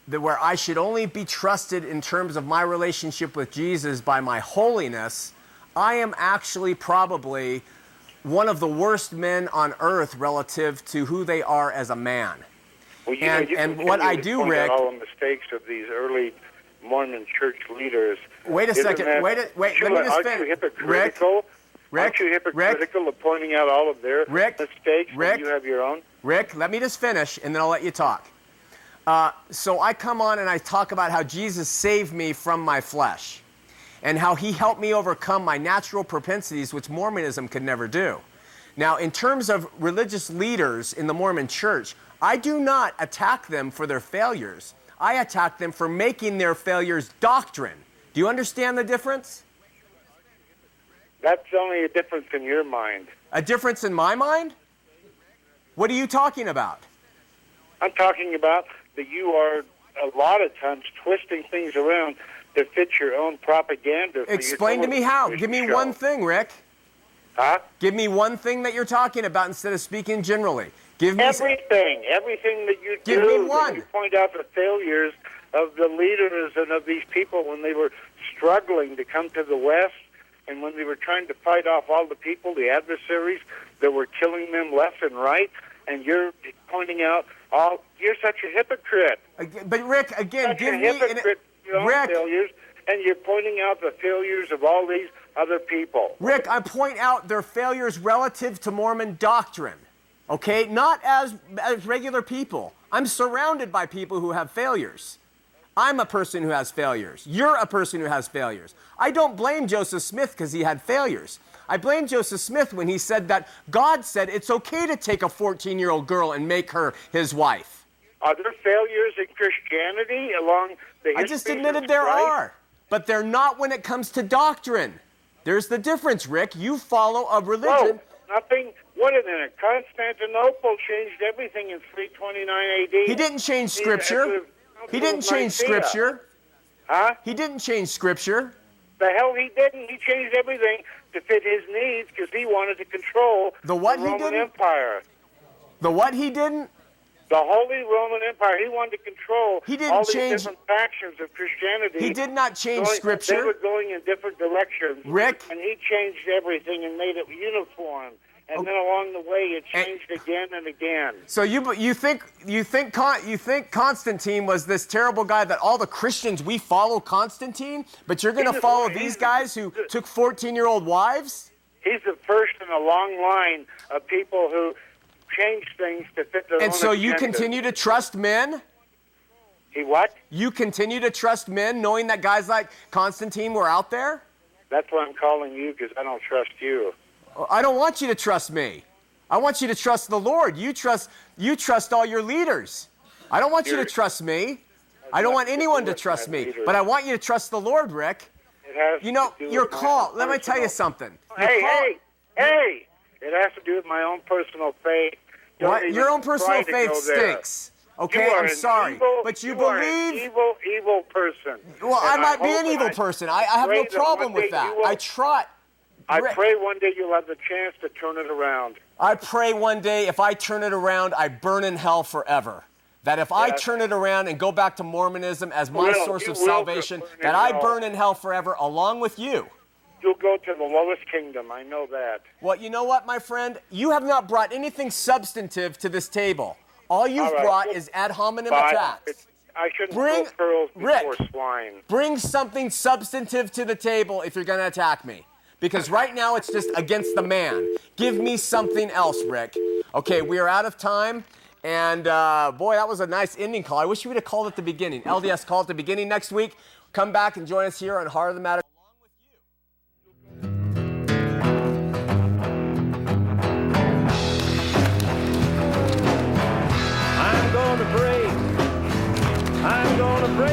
that where I should only be trusted in terms of my relationship with Jesus by my holiness, I am actually probably one of the worst men on earth relative to who they are as a man. Well, you And- know, you and what I do, Rick- all the mistakes of these early Mormon church leaders. Wait a Isn't second, that- wait a- wait, aren't let me just aren't you hypocritical? Rick, aren't you Rick, hypocritical of pointing out all of their Rick, mistakes Rick, you have your own? Rick, let me just finish and then I'll let you talk. Uh, so I come on and I talk about how Jesus saved me from my flesh and how he helped me overcome my natural propensities, which Mormonism could never do. Now, in terms of religious leaders in the Mormon church, I do not attack them for their failures. I attack them for making their failures doctrine. Do you understand the difference? That's only a difference in your mind. A difference in my mind? What are you talking about? I'm talking about that you are a lot of times twisting things around to fit your own propaganda. Explain to me how. Give me show. one thing, Rick. Huh? Give me one thing that you're talking about instead of speaking generally. Give me Everything, everything that you Give do, me one. you point out the failures of the leaders and of these people when they were struggling to come to the West and when they were trying to fight off all the people, the adversaries that were killing them left and right, and you're pointing out all you're such a hypocrite. But Rick, again, Such give me an, your own Rick, failures, and you're pointing out the failures of all these other people. Rick, I point out their failures relative to Mormon doctrine. Okay, not as as regular people. I'm surrounded by people who have failures. I'm a person who has failures. You're a person who has failures. I don't blame Joseph Smith because he had failures. I blame Joseph Smith when he said that God said it's okay to take a 14 year old girl and make her his wife. Are there failures in Christianity along the I just admitted there Christ? are, but they're not when it comes to doctrine. There's the difference, Rick. You follow a religion. No, nothing. What a minute. Constantinople changed everything in 329 AD. He didn't change scripture. He didn't change scripture. Huh? He didn't change scripture. The hell he didn't. He changed everything to fit his needs because he wanted to control The what he Roman didn't? Empire. The what he didn't? The Holy Roman Empire. He wanted to control He didn't all these change- different factions of Christianity. He did not change Going- scripture. They were going in different directions. Rick? And he changed everything and made it uniform. And oh. then along the way, it changed again and again. So you you think you think Con, you think Constantine was this terrible guy that all the Christians we follow Constantine, but you're going to follow he's- these guys who took 14-year-old wives? He's the first in a long line of people who changed things to fit their And so you agenda. continue to trust men? He what? You continue to trust men knowing that guys like Constantine were out there? That's why I'm calling you because I don't trust you. I don't want you to trust me. I want you to trust the Lord. You trust you trust all your leaders. I don't want you to You're- trust me. I don't want anyone to trust me, but I want you to trust the Lord, Rick. It has You know, to your call. Let me tell you something. Your Hey, call- hey, hey! It has to do with my own personal faith. Don't What? even Your own personal faith stinks. Okay, I'm sorry, evil- but you, an believe. evil, evil person. Well, I And might be an evil I person. I, I have no problem with that. will- I try. I pray one day you'll have the chance to turn it around. I pray one day if I turn it around, I burn in hell forever. That if I turn it around and go back to Mormonism as my Will, source of salvation, that I burn in hell forever along with you. You'll go to the lowest kingdom. I know that. Well, you know what, my friend? You have not brought anything substantive to this table. All you've All right. brought is ad hominem attacks. I shouldn't Bring- pearls Rick. swine. Bring something substantive to the table if you're going to attack me. Because right now it's just against the man. Give me something else, Rick. Okay, we are out of time. And uh, boy, that was a nice ending call. I wish you would have called at the beginning. LDS call at the beginning next week. Come back and join us here on Heart of the Matter.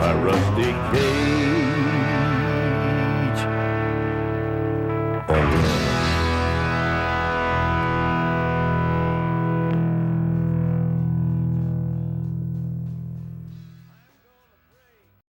My, rusty cage